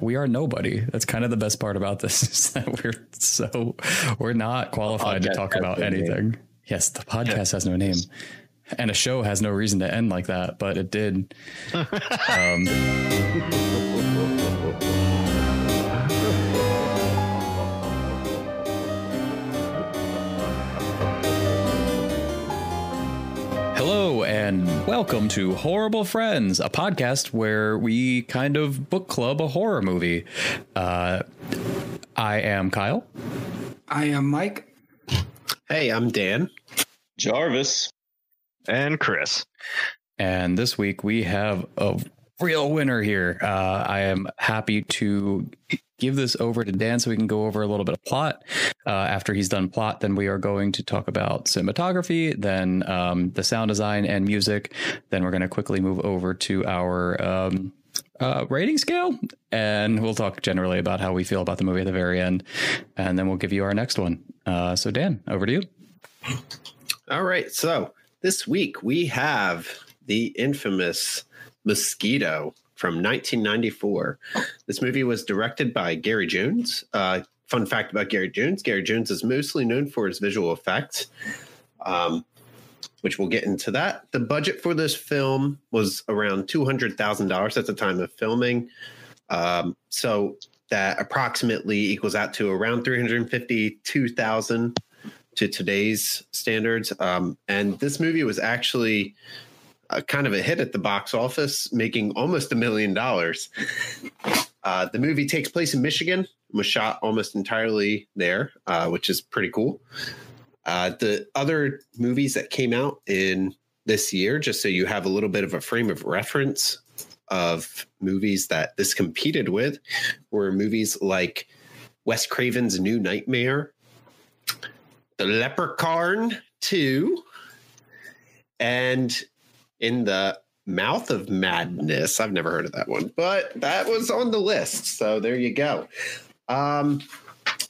we are nobody. That's kind of the best part about this is that we're so we're not qualified to talk about anything. Name. Yes, the podcast has no name. And a show has no reason to end like that, but it did. um, Hello, and welcome to Horrorble Friends, a podcast where we kind of book club a horror movie. Uh, I am Kyle. I am Mike. Hey, I'm Dan. Jarvis. And Chris. And this week we have a real winner here. Uh, I am happy to give this over to Dan so we can go over a little bit of plot. Uh, after he's done plot, then we are going to talk about cinematography, then um, the sound design and music. Then we're going to quickly move over to our um, uh, rating scale, and we'll talk generally about how we feel about the movie at the very end, and then we'll give you our next one. Uh, so, Dan, over to you. All right. So this week we have the infamous Mosquito from 1994. This movie was directed by Gary Jones. Uh, fun fact about Gary Jones Gary Jones is mostly known for his visual effects, um, which we'll get into that. The budget for this film was around $200,000 at the time of filming. Um, so that approximately equals out to around 352,000 to today's standards. Um, and this movie was actually a kind of a hit at the box office, making almost a million dollars. Uh, the movie takes place in Michigan, was shot almost entirely there, uh, which is pretty cool. Uh, the other movies that came out in this year, just so you have a little bit of a frame of reference of movies that this competed with, were movies like Wes Craven's New Nightmare, The Leprechaun 2, and in the Mouth of Madness. I've never heard of that one, but that was on the list. So there you go. Um,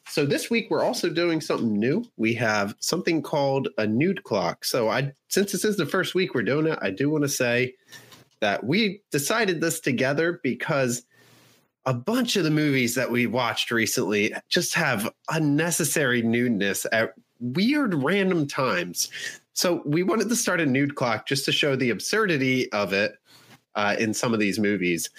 so this week we're also doing something new. We have something called a nude clock. So I since this is the first week we're doing it, I do want to say that we decided this together because a bunch of the movies that we watched recently just have unnecessary nudeness at weird random times. So we wanted to start a nude clock just to show the absurdity of it uh, in some of these movies.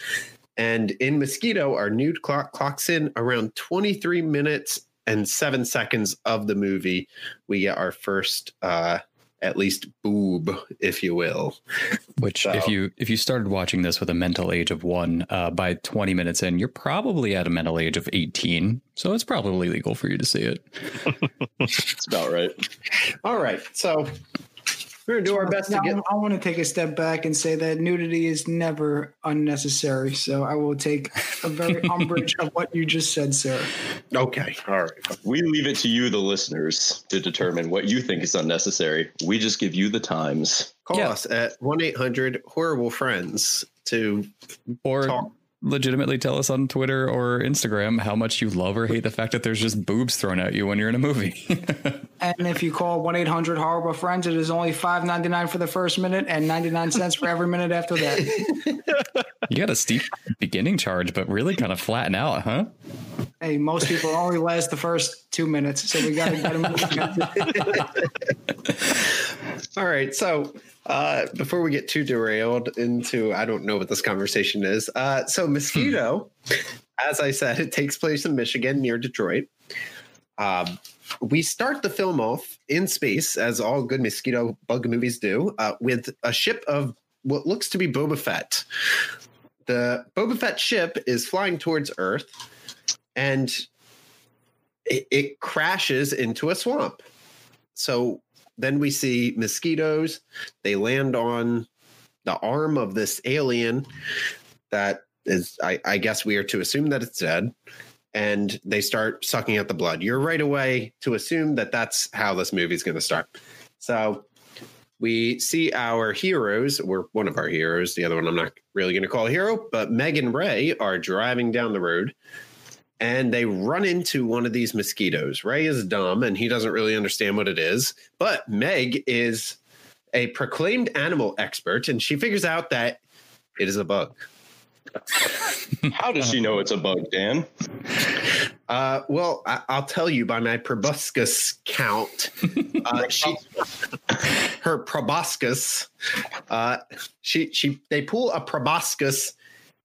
And in Mosquito, our nude clock clocks in around 23 minutes and seven seconds of the movie. We get our first uh, at least boob, if you will. Which, so. if you if you started watching this with a mental age of one, uh, by twenty minutes in, you're probably at a mental age of eighteen. So it's probably legal for you to see it. It's about right. All right, so we're gonna do our best now, to get. I want to take a step back and say that nudity is never unnecessary. So I will take a very umbrage of what you just said, sir. Okay, all right. We leave it to you, the listeners, to determine what you think is unnecessary. We just give you the times. Call yeah. us at one eight hundred horrible friends to or talk legitimately tell us on Twitter or Instagram how much you love or hate the fact that there's just boobs thrown at you when you're in a movie. and if you call 1 800 Horrorble Friends, it is only five ninety nine for the first minute and 99 cents for every minute after that. you got a steep beginning charge, but really kind of flatten out, huh? Hey, most people only last the first two minutes, so we got to get them. All right. So uh, before we get too derailed into, I don't know what this conversation is. Uh, so Mosquito, as I said, it takes place in Michigan near Detroit. Um, we start the film off in space, as all good mosquito bug movies do, uh, with a ship of what looks to be Boba Fett. The Boba Fett ship is flying towards Earth, and it, it crashes into a swamp. So then we see mosquitoes. They land on the arm of this alien that is, I, I guess we are to assume that it's dead. And they start sucking out the blood. You're right away to assume that that's how this movie is going to start. So we see our heroes, we're one of our heroes, the other one I'm not really going to call a hero, but Meg and Ray are driving down the road and they run into one of these mosquitoes. Ray is dumb and he doesn't really understand what it is, but Meg is a proclaimed animal expert and she figures out that it is a bug. How does she know it's a bug, Dan? Uh, well, I, I'll tell you by my proboscis count. Uh, she, her proboscis. Uh, she she they pull a proboscis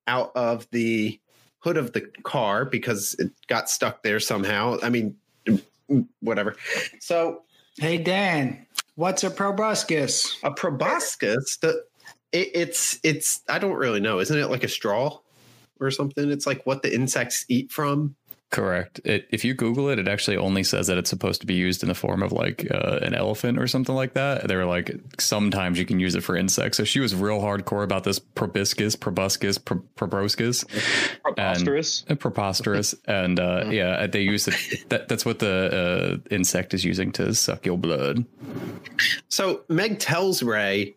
out of the hood of the car because it got stuck there somehow. I mean, mm, whatever. So Hey Dan, what's a proboscis? a proboscis, the it, it's it's I don't really know. Isn't it like a straw or something? It's like what the insects eat from. Correct. It, if you Google it, it actually only says that it's supposed to be used in the form of like uh, an elephant or something like that. They were like, sometimes you can use it for insects. So she was real hardcore about this proboscis, proboscis, pro- proboscis, Preposterous. and preposterous. and uh, yeah, they use it. That, that's what the uh, insect is using to suck your blood. So Meg tells Ray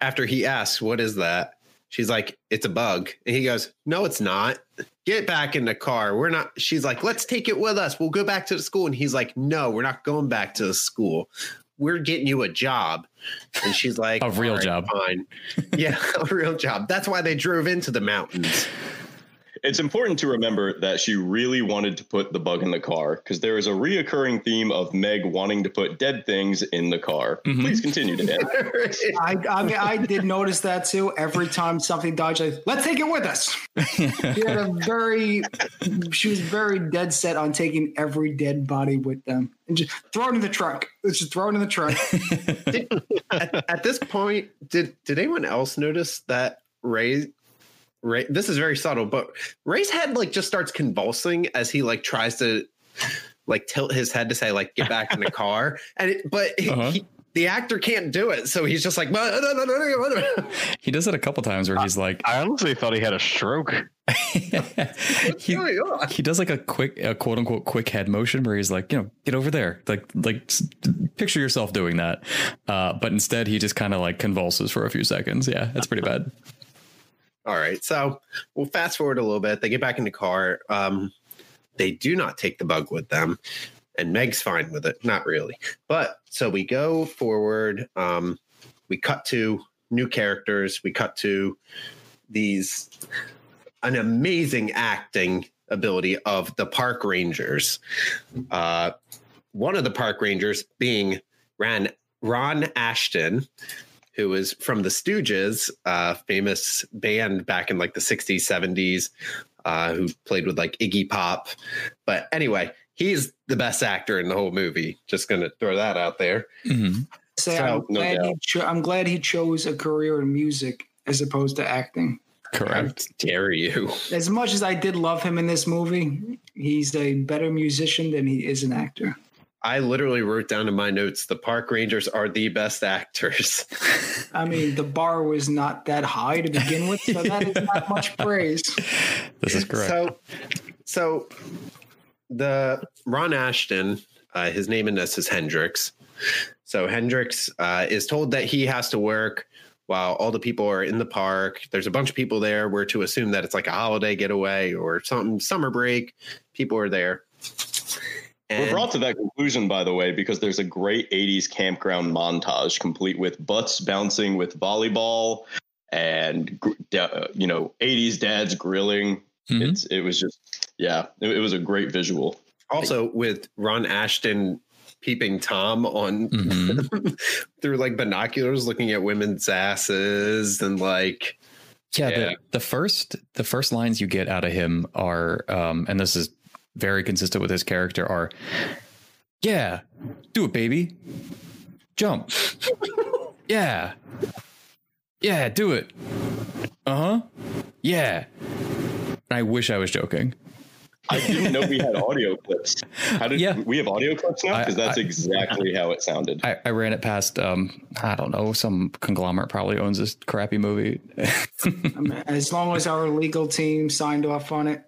after he asks, "What is that?" She's like, "It's a bug," and he goes, "No, it's not. Get back in the car. We're not." She's like, "Let's take it with us. We'll go back to the school." And he's like, "No, we're not going back to the school. We're getting you a job." And she's like, A real "All job." fine. yeah, a real job. That's why they drove into the mountains. It's important to remember that she really wanted to put the bug in the car because there is a reoccurring theme of Meg wanting to put dead things in the car. Mhm. Please continue, Dan. I, I mean, I did notice that too. Every time something died, she's like, let's take it with us. She had a very, she was very dead set on taking every dead body with them and just throw it in the trunk. Let's just throw it in the trunk. at, at this point, did did anyone else notice that Ray? Ray, this is very subtle, but Ray's head like just starts convulsing as he like tries to like tilt his head to say like get back in the car, and it, but Uh-huh. he, the actor can't do it, so he's just like. "No, no, no, no, no, no." he does it a couple times where he's like, I honestly thought he had a stroke. He, he does like a quick, a quote unquote quick head motion where he's like, you know, get over there, like, like picture yourself doing that. Uh, but instead, he just kind of like convulses for a few seconds. Yeah, that's pretty bad. All right, so we'll fast forward a little bit. They get back in the car. Um, they do not take the bug with them, and Meg's fine with it. Not really, but so we go forward. Um, we cut to new characters. We cut to these an amazing acting ability of the park rangers. Uh, one of the park rangers being Ran Ron Asheton, who was from the Stooges, uh, famous band back in like the 60s, 70s, uh, who played with like Iggy Pop. But anyway, he's the best actor in the whole movie. Just going to throw that out there. Mhm. Say, So, I'm, no glad doubt. he cho- I'm glad he chose a career in music as opposed to acting. How Correct. dare you? As much as I did love him in this movie, he's a better musician than he is an actor. I literally wrote down in my notes the park rangers are the best actors. I mean, the bar was not that high to begin with, so that is not much praise. This is correct. So, so the Ron Asheton, uh, his name in this is Hendrix. So Hendrix uh, is told that he has to work while all the people are in the park. There's a bunch of people there. We're to assume that it's like a holiday getaway or something, summer break. People are there. We're brought to that conclusion, by the way, because there's a great 80s campground montage complete with butts bouncing with volleyball and, gr- da- uh, you know, 80s dads grilling. Mhm. It's It was just, yeah, it, it was a great visual. also with Ron Asheton peeping Tom on Mhm. through like binoculars, looking at women's asses and like Yeah, Yeah. The, the first the first lines you get out of him are, um, and this is very consistent with his character, are, "Yeah, do it, baby, jump, yeah, yeah, do it, uh huh, yeah." I wish I was joking. I didn't know we had audio clips. How did Yeah. we have audio clips now? Because that's I- exactly how it sounded. I, I ran it past, um, I don't know, some conglomerate probably owns this crappy movie. As long as our legal team signed off on it,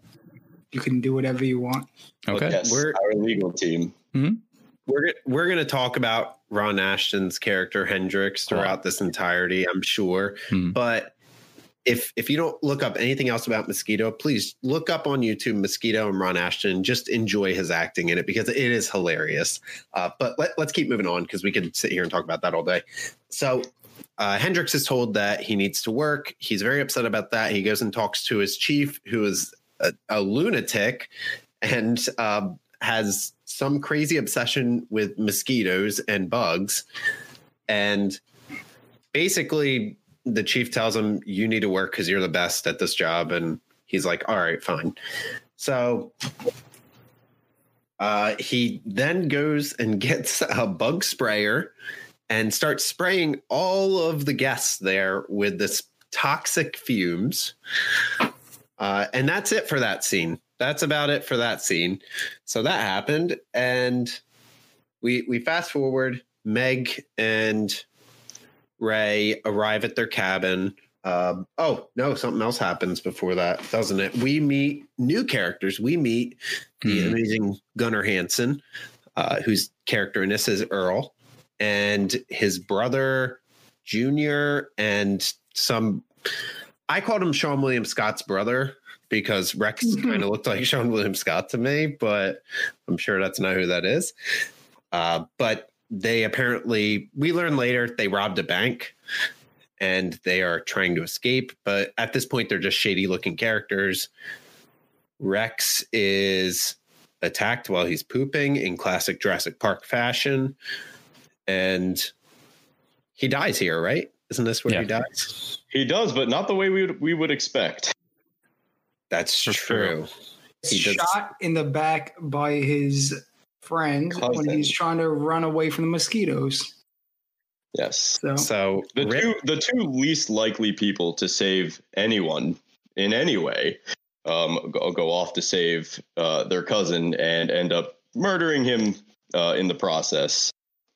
you can do whatever you want. Okay. yes, We're- our legal team. we're we're going to talk about Ron Asheton's character Hendrix throughout this entirety, I'm sure. Hmm. But if if you don't look up anything else about Mosquito, please look up on YouTube Mosquito and Ron Asheton. Just enjoy his acting in it because it is hilarious. Uh, but let, let's keep moving on because we could sit here and talk about that all day. So uh, Hendrix is told that he needs to work. He's very upset about that. He goes and talks to his chief, who is a, a lunatic and um, has some crazy obsession with mosquitoes and bugs. And basically, the chief tells him, You need to work because you're the best at this job. And he's like, All right, fine. So uh, he then goes and gets a bug sprayer and starts spraying all of the guests there with this toxic fumes. Uh, and that's it for that scene. That's about it for that scene. So that happened, and we we fast forward. Meg and Ray arrive at their cabin. Um, oh no, something else happens before that, doesn't it? We meet new characters. We meet the Mhm. amazing Gunnar Hansen, uh, whose character in this is Earl, and his brother Junior, and some. I called him Seann William Scott's brother because Rex kind of looked like Seann William Scott to me, but I'm sure that's not who that is. Uh, but they apparently, we learn later, they robbed a bank and they are trying to escape. But at this point, they're just shady looking characters. Rex is attacked while he's pooping in classic Jurassic Park fashion. And he dies here, right? Isn't this where Yeah. he dies? He does, but not the way we would we would expect. That's For true. He does- shot in the back by his friend when he's trying to run away from the mosquitoes. Yes. So So The Rip- two the two least likely people to save anyone in any way um, go, go off to save uh, their cousin and end up murdering him uh, in the process.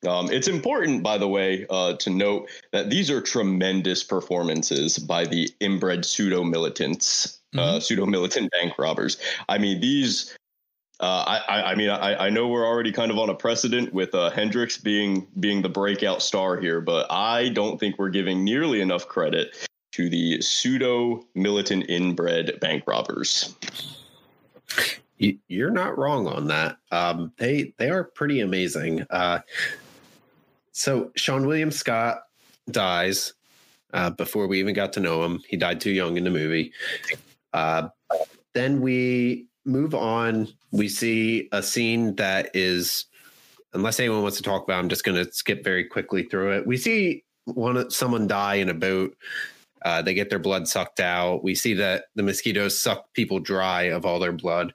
Um, it's important, by the way, uh, to note that these are tremendous performances by the inbred pseudo militants, uh, pseudo militant bank robbers. I mean, these. Uh, I, I, I mean, I, I know we're already kind of on a precedent with uh, Hendrix being being the breakout star here, but I don't think we're giving nearly enough credit to the pseudo militant inbred bank robbers. You- You're not wrong on that. Um, they they are pretty amazing. Uh, so Seann William Scott dies uh, before we even got to know him. He died too young in the movie. Uh, then we move on. We see a scene that is, unless anyone wants to talk about, I'm just going to skip very quickly through it. We see one someone die in a boat. Uh, they get their blood sucked out. We see that the mosquitoes suck people dry of all their blood.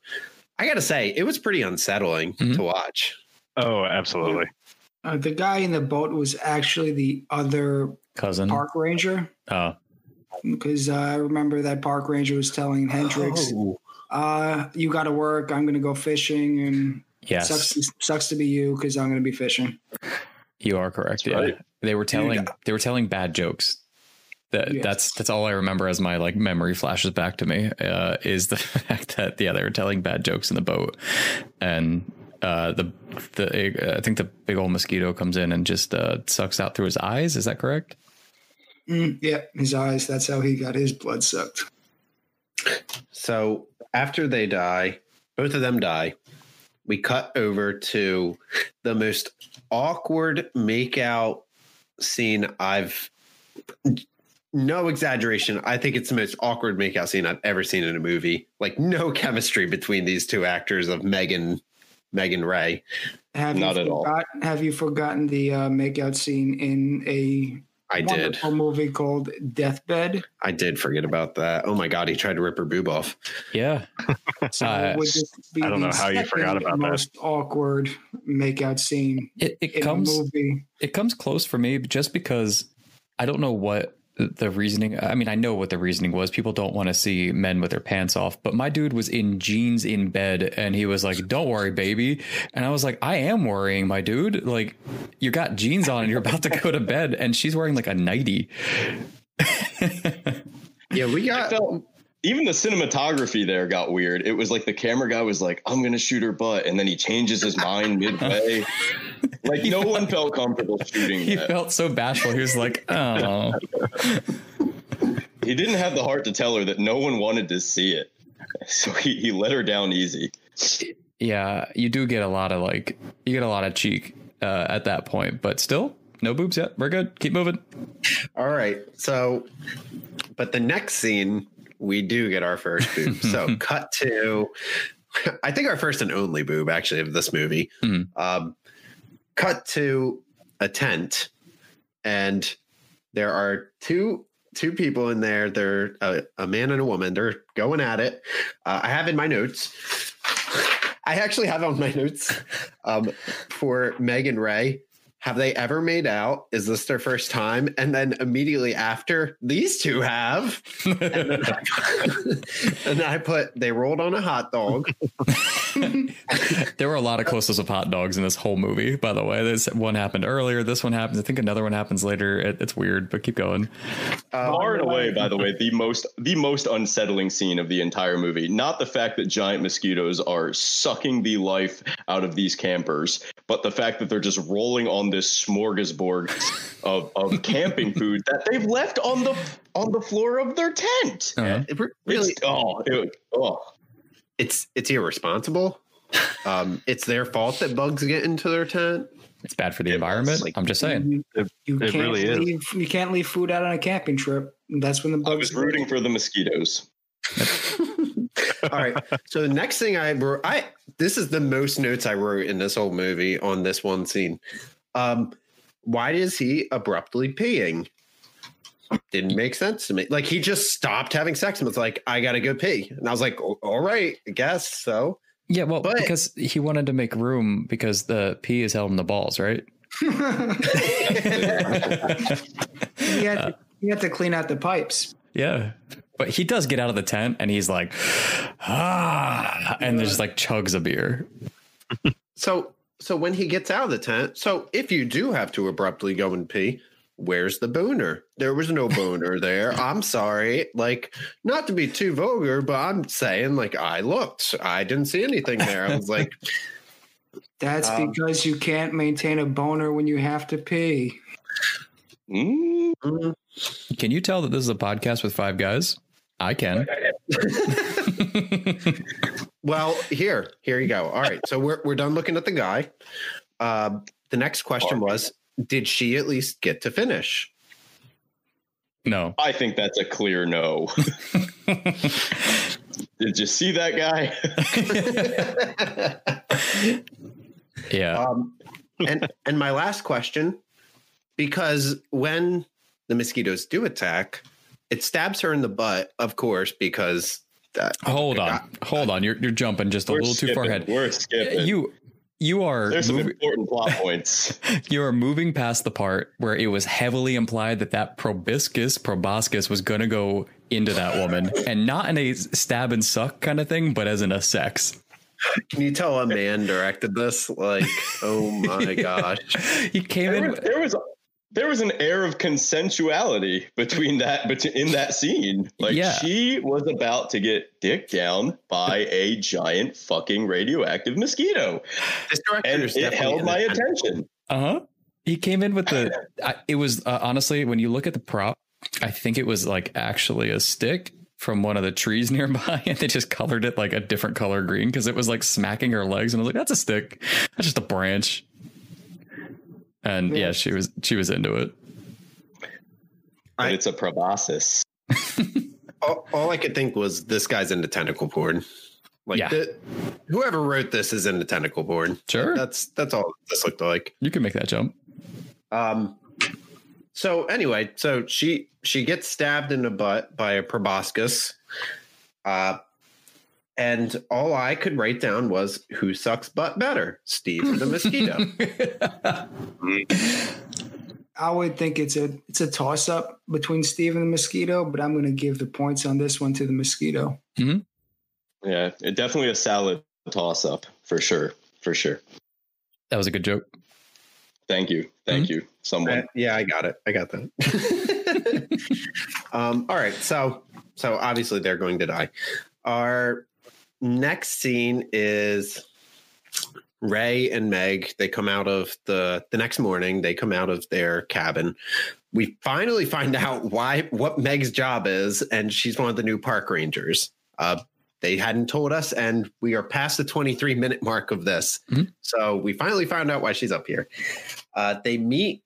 I gotta say, it was pretty unsettling Mhm. to watch. Oh, absolutely. Uh, the guy in the boat was actually the other Cousin. park ranger Oh, because uh, I remember that park ranger was telling Hendrix, Oh, uh, "You got to work. I'm going to go fishing, and yes. sucks to, sucks to be you because I'm going to be fishing." You are correct. That's yeah. right. They were telling Dude. they were telling bad jokes. That Yes. that's that's all I remember as my like memory flashes back to me uh, is the fact that yeah they were telling bad jokes in the boat and uh, the the I think the big old mosquito comes in and just uh, sucks out through his eyes. Is that correct? Mm, yeah, his eyes. That's how he got his blood sucked. So after they die, both of them die. We cut over to the most awkward makeout scene I've. No exaggeration. I think it's the most awkward makeout scene I've ever seen in a movie. Like no chemistry between these two actors of Megan, Megan Ray. Have Not you at all. Have you forgotten the uh, makeout scene in a I did. wonderful movie called Deathbed? I did forget about that. Oh my god, he tried to rip her boob off. Yeah. So Uh, would just be I don't know how you forgot second about that. most awkward makeout scene It it in comes a movie. it comes close for me just because I don't know what the reasoning I mean I know what the reasoning was. People don't want to see men with their pants off but my dude was in jeans in bed and he was like don't worry baby. And I was like I am worrying my dude. Like you got jeans on and you're about to go to bed and she's wearing like a nightie. Yeah, we I got felt even the cinematography there got weird. It was like the camera guy was like, "I'm gonna shoot her butt," and then he changes his mind midway. like no one felt comfortable shooting he that. felt so bashful he was like oh he didn't have the heart to tell her that no one wanted to see it, so he, he let her down easy. yeah you do get a lot of like you get a lot of cheek uh, at that point but still no boobs yet. We're good. Keep moving. All right. So, but the next scene, we do get our first boob. so, cut to, I think our first and only boob actually of this movie. Mhm. Um, cut to a tent, and there are two two people in there. They're a, a man and a woman. They're going at it. Uh, I have in my notes. I actually have on my notes um, for Meg and Ray. Have they ever made out? Is this their first time? And then immediately after, these two have. And then I, and I put, they rolled on a hot dog. there were a lot of close-ups of hot dogs in this whole movie. By the way, this one happened earlier. This one happens. I think another one happens later. It, it's weird, but keep going. Uh, Far and away, by the way, the most the most unsettling scene of the entire movie. Not the fact that giant mosquitoes are sucking the life out of these campers, but the fact that they're just rolling on this smorgasbord of, of camping food that they've left on the on the floor of their tent. Uh-huh. it really, It's, oh, it, oh. it's it's irresponsible. Um, it's their fault that bugs get into their tent. It's bad for the It environment. like- I'm just saying. You, you it can't really is. leave. You can't leave food out on a camping trip. That's when the bugs. I was rooting for the mosquitoes. All right. So the next thing I wrote, I this is the most notes I wrote in this whole movie on this one scene. Um, why is he abruptly peeing? Didn't make sense to me. Like he just stopped having sex and was like, "I gotta go pee," and I was like, "Oh, "All right, I guess so." Yeah, well, But- because he wanted to make room because the pee is held in the balls, right? you, had to, you had to clean out the pipes. Yeah. But he does get out of the tent and he's like, ah, and there's like chugs of beer. So, so when he gets out of the tent, so if you do have to abruptly go and pee, where's the boner? There was no boner there. I'm sorry. Like, not to be too vulgar, but I'm saying, like, I looked, I didn't see anything there. I was like, That's Um, because you can't maintain a boner when you have to pee. Mm, mm, Can you tell that this is a podcast with five guys? I can. well, here, here you go. All right. So we're, we're done looking at the guy. Uh, the next question was, did she at least get to finish? no. I think that's a clear no. Did you see that guy? yeah. Um, and and my last question, because when the mosquitoes do attack, it stabs her in the butt, of course, because that, hold on. Hold on. You're you're jumping just a We're little too far ahead. We're skipping. You you are There's some important plot points. you are moving past the part where it was heavily implied that that proboscis proboscis was going to go into that woman and not in a stab and suck kind of thing but as in a sex Can you tell a man directed this? Like, oh my gosh. he came There in was, there was there was an air of consensuality between that between in that scene. Like Yeah. she was about to get dick down by a giant fucking radioactive mosquito, This director and it held my independent. attention. uh-huh he came in with the I, it was uh, honestly when you look at the prop i think it was like actually a stick from one of the trees nearby and they just colored it like a different color green because it was like smacking her legs and i was like that's a stick that's just a branch and yeah she was she was into it But I- it's a proboscis. All, all I could think was this guy's into tentacle porn. Like, Yeah. the- whoever wrote this is into tentacle porn. Sure. That's that's all this looked like. you can make that jump Um, so anyway, so she she gets stabbed in the butt by a proboscis, uh, and all I could write down was who sucks butt better, Steve or the mosquito. I would think it's a it's a toss up between Steve and the mosquito, but I'm going to give the points on this one to the mosquito. Yeah, it definitely a salad toss up for sure, for sure. that was a good joke Thank you, thank you, someone. Uh, yeah, I got it. I got that. um, all right, so so obviously they're going to die. Our next scene is Ray and Meg. They come out of the the next morning. They come out of their cabin. We finally find out why what Meg's job is, and she's one of the new park rangers. Uh, they hadn't told us, and we are past the 23 minute mark of this. Mhm. So we finally found out why she's up here. Uh, they meet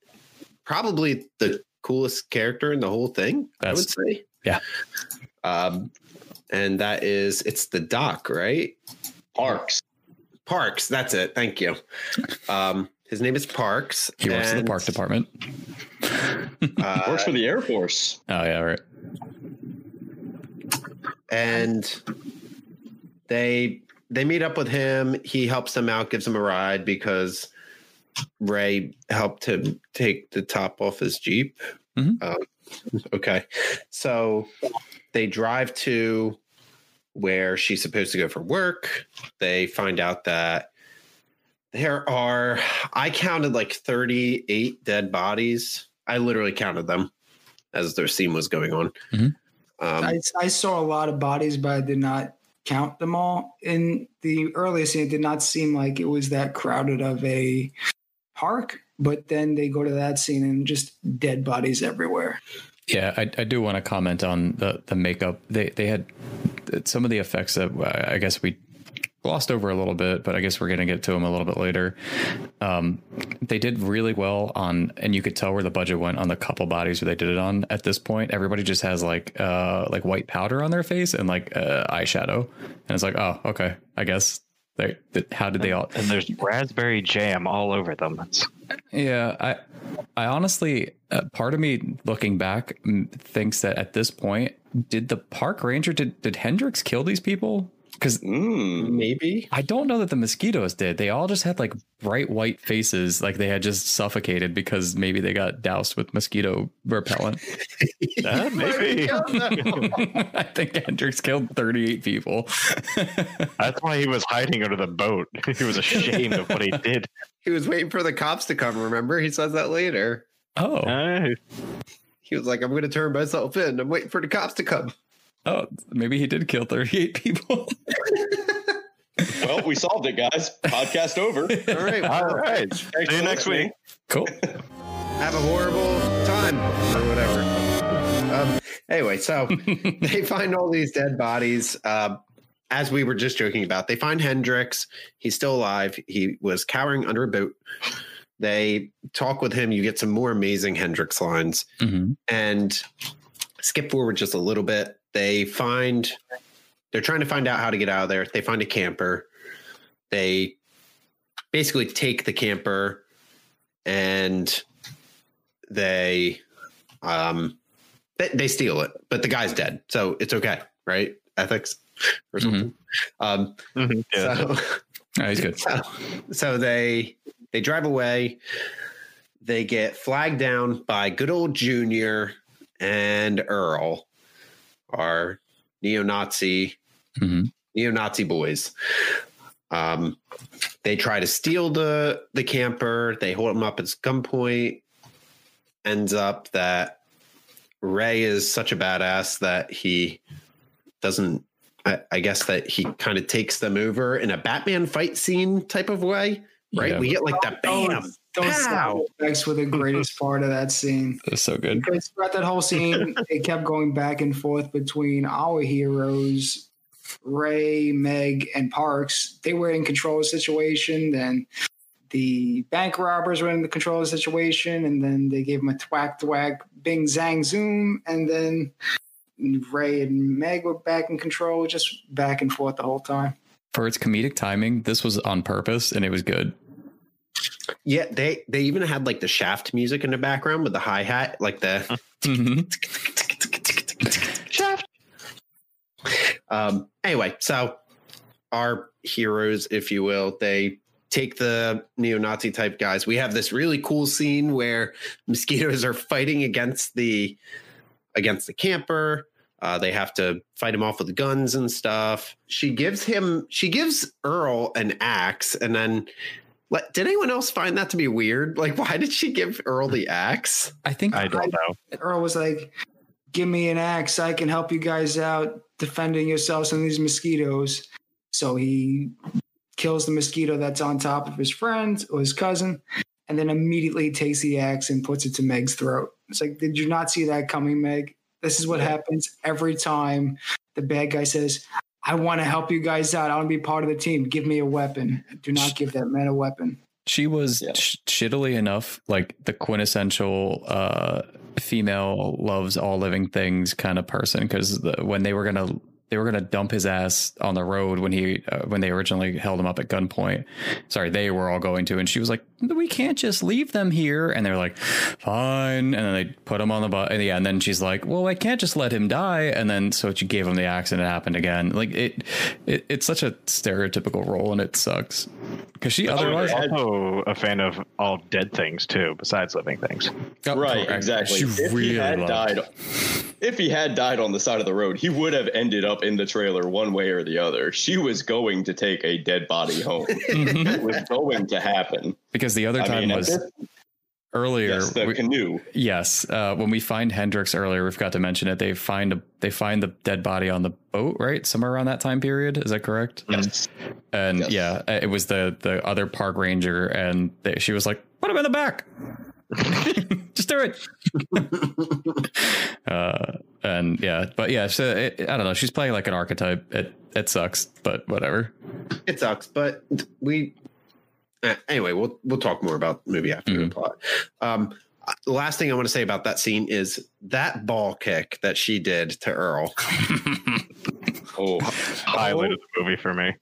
probably the coolest character in the whole thing. I would say. Yeah. Um, and that is it's the doc, right? Parks. Parks. That's it. Thank you. Um, his name is Parks. He works in the park department. uh, Works for the Air Force. Oh yeah, right. and they they meet up with him. He helps them out, gives them a ride because Ray helped him take the top off his Jeep. Mhm. Uh, okay, so they drive to where she's supposed to go for work. They find out that there are I counted like 38 dead bodies. I literally counted them as their scene was going on. Mhm. Um, I, I saw a lot of bodies, but I did not count them all. In the earliest, scene, it did not seem like it was that crowded of a park. But then they go to that scene and just dead bodies everywhere. Yeah, I, I do want to comment on the the makeup. They they had some of the effects that uh, I guess we glossed over a little bit, but I guess we're gonna get to them a little bit later. Um, they did really well on, and you could tell where the budget went on the couple bodies where they did it on. At this point, everybody just has like uh like white powder on their face and like uh, eyeshadow, and it's like, oh, okay, I guess. They, that- how did they all? And there's raspberry jam all over them. It's, Yeah, I I honestly, uh, part of me looking back mm, thinks that at this point, did the park ranger did did Hendrix kill these people? Because Mm. maybe I don't know that the mosquitoes did. They all just had like bright white faces, like they had just suffocated because maybe they got doused with mosquito repellent. uh, maybe. I think Hendrix killed thirty eight people. That's why he was hiding under the boat. He was ashamed of what he did. he was waiting for the cops to come. Remember, he says that later. oh, Uh, He was like, "I'm going to turn myself in. I'm waiting for the cops to come." Oh, maybe he did kill thirty eight people. Well, we solved it, guys. Podcast over. All right, all well, right. Thanks See you next week. cool. have a horrible time or whatever. Um, anyway, so they find all these dead bodies. Uh, as we were just joking about, they find Hendrix. He's still alive. He was cowering under a boat. They talk with him. You get some more amazing Hendrix lines. Mhm. and skip forward just a little bit. They find they're trying to find out how to get out of there. They find a camper. They basically take the camper and they um they, they steal it, but the guy's dead, so it's okay, right? Ethics or something. Um, Mhm, yeah. so Oh, he's good. so, so they they drive away. They get flagged down by good old Junior and Earl, our neo-Nazi hmm neo-Nazi boys. Um, they try to steal the the camper. They hold him up at gunpoint. Ends up that Ray is such a badass that he doesn't. I, I guess that he kind of takes them over in a Batman fight scene type of way, right? Yeah. We get like that bam. Those, those sound Pow. effects were the greatest part of that scene. That's so good. Because throughout that whole scene, it kept going back and forth between our heroes, Ray, Meg, and Parks. They were in control of the situation. Then the bank robbers were in the control of the situation. And then they gave them a thwack, thwack, bing, zang, zoom. And then Ray and Meg were back in control, just back and forth the whole time. For its comedic timing, this was on purpose and it was good. Yeah, they they even had like the shaft music in the background with the hi hat, like the Mhm. Shaft. Um, anyway, so our heroes, if you will, they take the neo-Nazi type guys. We have this really cool scene where mosquitoes are fighting against the against the camper. Uh, they have to fight him off with guns and stuff. She gives him, she gives Earl an axe, and then. Let, did anyone else find that to be weird? Like, why did she give Earl the axe? I think I don't know. Earl was like, "Give me an axe. I can help you guys out defending yourselves from these mosquitoes." So he kills the mosquito that's on top of his friend or his cousin, and then immediately takes the axe and puts it to Meg's throat. It's like, did you not see that coming, Meg? This is what happens every time the bad guy says, I want to help you guys out. I want to be part of the team. Give me a weapon. Do not give that man a weapon. She was Yeah. sh- shittily enough like the quintessential uh, female loves all living things kind of person because the, when they were gonna they were gonna dump his ass on the road when he uh, when they originally held him up at gunpoint. Sorry, they were all going to, and she was like, "We can't just leave them here." And they're like, "Fine," and then they put him on the bus. And yeah, and then she's like, "Well, I can't just let him die." And then so she gave him the accident happened again. Like it, it it's such a stereotypical role, and it sucks because she otherwise. yeah. Also a fan of all dead things too, besides living things. Oh, right, correct. exactly. She if really he had loved- died, if he had died on the side of the road, he would have ended up in the trailer one way or the other. She was going to take a dead body home. Mm-hmm. it was going to happen. Because the other I time mean, was this- earlier. yes, the we- canoe. yes, uh, when we find Hendrix earlier, we forgot to mention it. They find a they find the dead body on the boat, right? Somewhere around that time period. Is that correct? Yes. And Yes. yeah, uh, it was the the other park ranger, and they, she was like, "Put him in the back." Just do it. uh, and yeah, but yeah, so it, I don't know. She's playing like an archetype. It it sucks, but whatever. It sucks, but we. Uh, anyway, we'll we'll talk more about the movie after Mhm. the plot. Um, the last thing I want to say about that scene is that ball kick that she did to Earl. Oh, Highlight of the movie for me.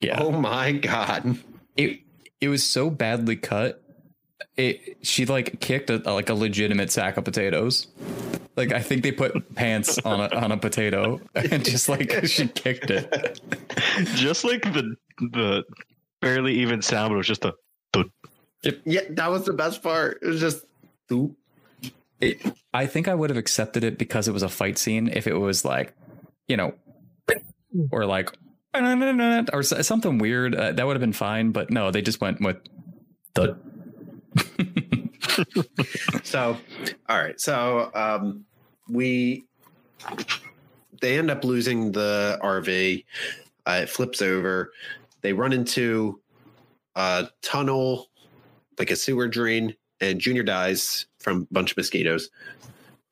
yeah. Oh my god! it it was so badly cut. It she like kicked a, like a legitimate sack of potatoes. Like I think they put pants on a on a potato and just like she kicked it. Just like the the barely even sound, but it was just a Yeah, that was the best part. It was just. Oop. it. I think I would have accepted it because it was a fight scene. If it was like, you know, or like or something weird, uh, that would have been fine. But no, they just went with the. So, all right. So, um, we they end up losing the RV. Uh, it flips over. They run into a tunnel, like a sewer drain, and Junior dies from a bunch of mosquitoes.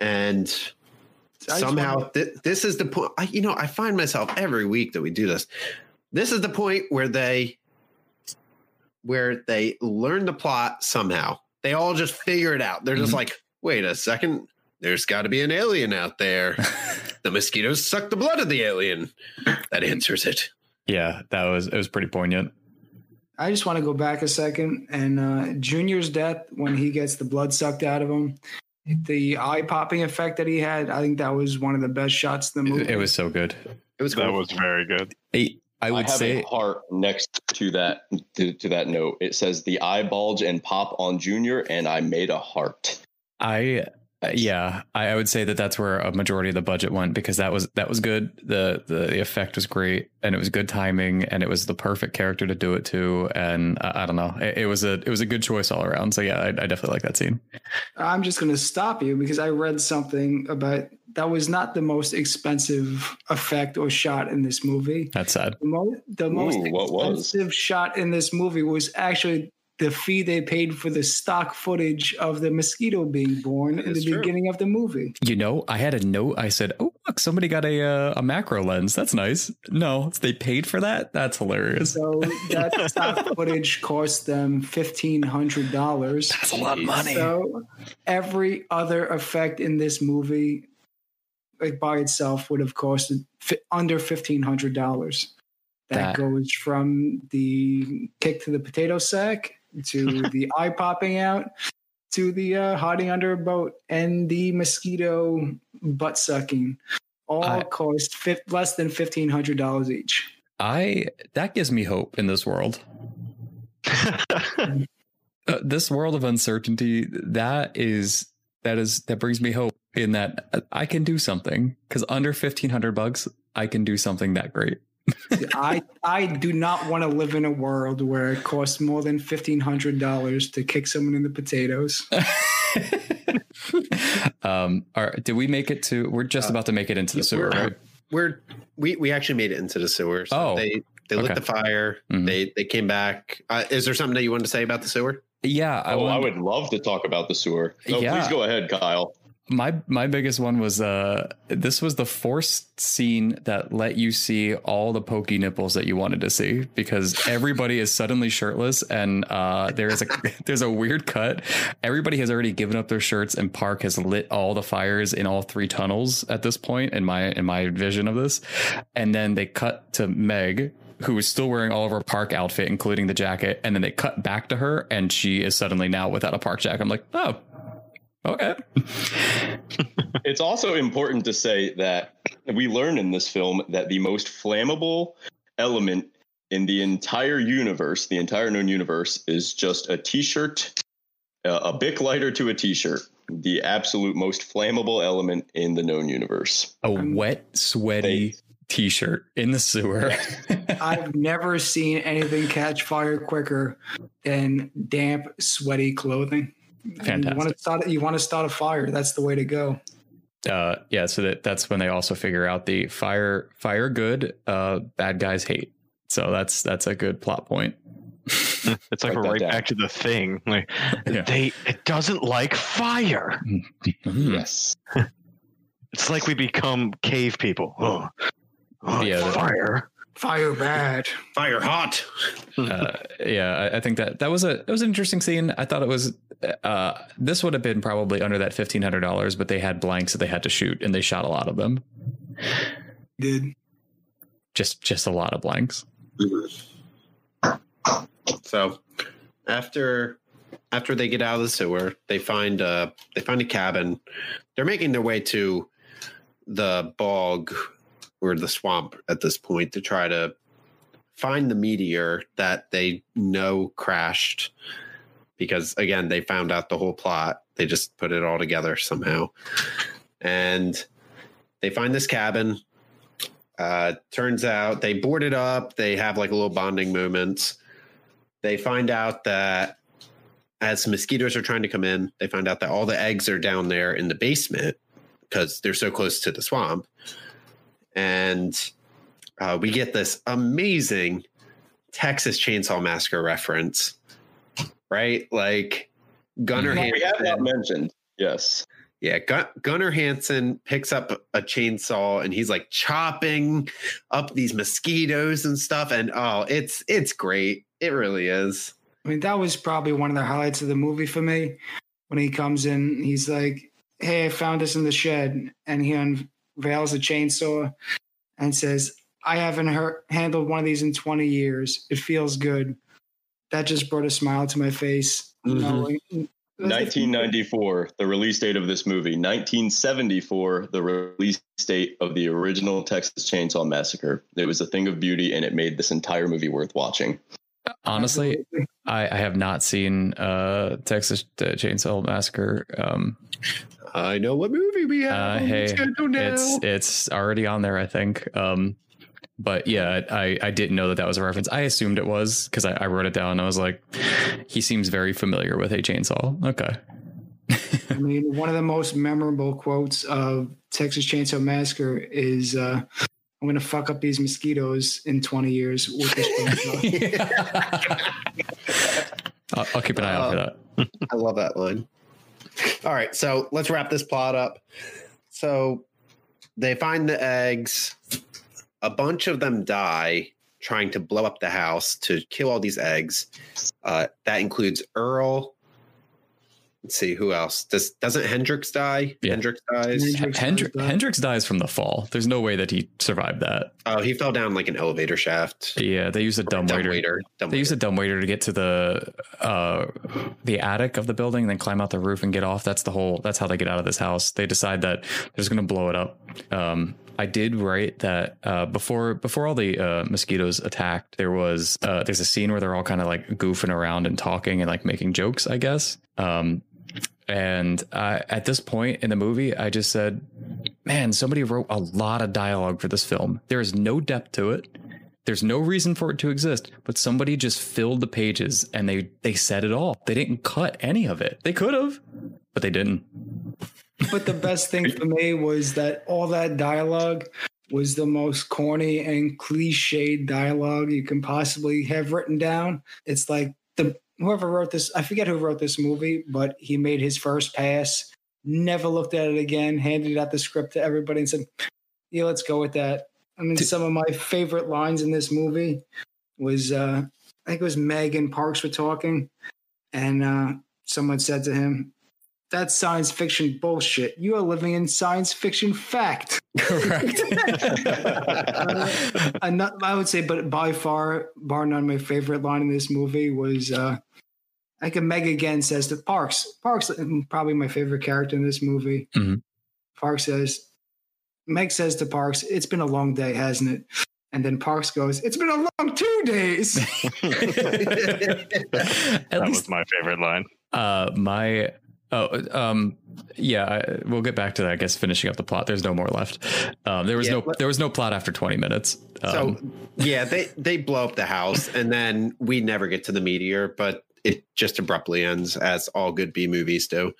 And somehow, wanna- this is the point. I, you know, I find myself every week that we do this. This is the point where they where they learn the plot somehow. They all just figure it out. They're just Mhm. like, wait a second, there's got to be an alien out there. the mosquitoes suck the blood of the alien. That answers it. Yeah, that was it was pretty poignant. I just want to go back a second and uh, Junior's death when he gets the blood sucked out of him, the eye popping effect that he had. I think that was one of the best shots in the movie. It, it was so good. It was that was very good. I, I I, would have say a heart next to that to, to that note. It says the eye bulge and pop on Junior, and I made a heart. I uh, yeah, I, I would say that that's where a majority of the budget went because that was that was good. The, the the effect was great and it was good timing and it was the perfect character to do it to. And I, I don't know, it, it was a it was a good choice all around. So yeah, I, I definitely like that scene. I'm just going to stop you because I read something about that was not the most expensive effect or shot in this movie. That's sad. The, mo- the most Ooh, what was? expensive shot in this movie was actually the fee they paid for the stock footage of the mosquito being born in the true. beginning of the movie. You know, I had a note. I said, "Oh, look, somebody got a uh, a macro lens. That's nice." No, they paid for that. That's hilarious. So that stock footage cost them fifteen hundred dollars. That's a lot of money. So every other effect in this movie, like by itself, would have costed fi- under fifteen hundred dollars. That, That- goes from the kick to the potato sack to the eye popping out to the uh, hiding under a boat and the mosquito butt sucking. All I- cost fif- less than fifteen hundred dollars each. I that gives me hope in this world. uh, this world of uncertainty that is that is that brings me hope in that I can do something because under 1500 bucks I can do something that great. I I do not want to live in a world where it costs more than fifteen hundred dollars to kick someone in the potatoes. um all right did we make it to we're just Uh, about to make it into the sewer we're- right We're we we actually made it into the sewer. So Oh. they they lit Okay. the fire. Mhm. They they came back. Uh, is there something that you wanted to say about the sewer? yeah I, oh, I would love to talk about the sewer. Oh, Yeah. Please go ahead, Kyle. My my biggest one was uh this was the forced scene that let you see all the pokey nipples that you wanted to see because everybody is suddenly shirtless and uh there's a there's a weird cut. Everybody has already given up their shirts and park has lit all the fires in all three tunnels at this point in my in my vision of this. And then they cut to meg who is still wearing all of her park outfit including the jacket. And then they cut back to her and she is suddenly now without a park jacket. I'm like oh okay it's also important to say that we learn in this film that the most flammable element in the entire universe, the entire known universe, is just a t-shirt, uh, a bic lighter to a t-shirt. The absolute most flammable element in the known universe. a wet sweaty t-shirt in the sewer I've never seen anything catch fire quicker than damp, sweaty clothing. You want Fantastic. to start? You want to start a fire? That's the way to go. uh yeah so that that's when they also figure out the fire fire good uh bad guys hate so that's that's a good plot point It's like Write we're right down. back to the thing. Like Yeah. they it doesn't like fire. Mhm. Yes. It's like we become cave people. Oh, oh Yeah, fire. Fire bad. Fire hot. uh, yeah, I, I think that that was a it was an interesting scene. I thought it was uh, this would have been probably under that fifteen hundred dollars, but they had blanks that they had to shoot, and they shot a lot of them. Did Just just a lot of blanks. So after after they get out of the sewer, they find uh they find a cabin. They're making their way to the bog or the swamp at this point to try to find the meteor that they know crashed because again they found out the whole plot. They just put it all together somehow. And they find this cabin. Uh turns out they board it up. They have like a little bonding moment. They find out that as mosquitoes are trying to come in, they find out that all the eggs are down there in the basement because they're so close to the swamp. And uh, we get this amazing Texas Chainsaw Massacre reference, right? Like Gunnar Mhm. We have not Hansen. mentioned. Yes. Yeah, Gun- Gunnar Hansen picks up a chainsaw and he's like chopping up these mosquitoes and stuff. And oh, it's it's great. It really is. I mean, that was probably one of the highlights of the movie for me. When he comes in, he's like, Hey, I found this in the shed. And he unveils a chainsaw and says, I haven't heard, handled one of these in 20 years. It feels good. That just brought a smile to my face. You know, like, 1994, the release date of this movie. 1974, the release date of the original Texas Chainsaw Massacre. It was a thing of beauty, and it made this entire movie worth watching. Honestly, I, I have not seen uh, Texas uh, Chainsaw Massacre. Um, I know what movie we have. Uh, hey, it's it's already on there, I think. Um, but yeah, I I didn't know that that was a reference. I assumed it was because I, I wrote it down. and I was like, he seems very familiar with a chainsaw. Okay. I mean, one of the most memorable quotes of Texas Chainsaw Massacre is, uh, "I'm going to fuck up these mosquitoes in 20 years with this chainsaw." I'll, I'll keep an eye out for that. I love that line. All right, so let's wrap this plot up. So they find the eggs. A bunch of them die trying to blow up the house to kill all these eggs. Uh, that includes Earl. Let's see who else. Does doesn't Hendrix die? Yeah. Hendrix dies. Hendrix Hendri- dies. Hendrix dies from the fall. There's no way that he survived that. Oh, he fell down like an elevator shaft. Yeah, they used a dumb, waiter. waiter. Dumb They used a dumb waiter to get to the uh, the attic of the building, and then climb out the roof and get off. That's the whole. That's how they get out of this house. They decide that they're just going to blow it up. Um, I did write that uh, before before all the uh, mosquitoes attacked. There was uh, there's a scene where they're all kind of like goofing around and talking and like making jokes. I guess. Um, and I, at this point in the movie, I just said, "Man, somebody wrote a lot of dialogue for this film. There is no depth to it." There's no reason for it to exist, but somebody just filled the pages and they they said it all. They didn't cut any of it. They could have, but they didn't. But the best thing for me was that all that dialogue was the most corny and cliched dialogue you can possibly have written down. It's like the whoever wrote this, I forget who wrote this movie, but he made his first pass never looked at it again, handed out the script to everybody and said, Yeah, let's go with that. I mean, some of my favorite lines in this movie was uh, I think it was Meg and Parks were talking, and uh, someone said to him, That's science fiction bullshit. You are living in science fiction fact. Correct. Uh, and not- I would say, but by far, bar none, my favorite line in this movie was uh, I think Meg again says to Parks, Parks, mm, probably my favorite character in this movie. Mhm. Parks says, Meg says to Parks, It's been a long day, hasn't it? And then Parks goes, It's been a long two days. That least was my favorite line. Uh, my oh, um, yeah, I, we'll get back to that. I guess finishing up the plot. There's no more left. Um, there was Yeah, no let- there was no plot after 20 minutes. Um, So yeah, they they blow up the house, and then we never get to the meteor, but it just abruptly ends, as all good B movies do.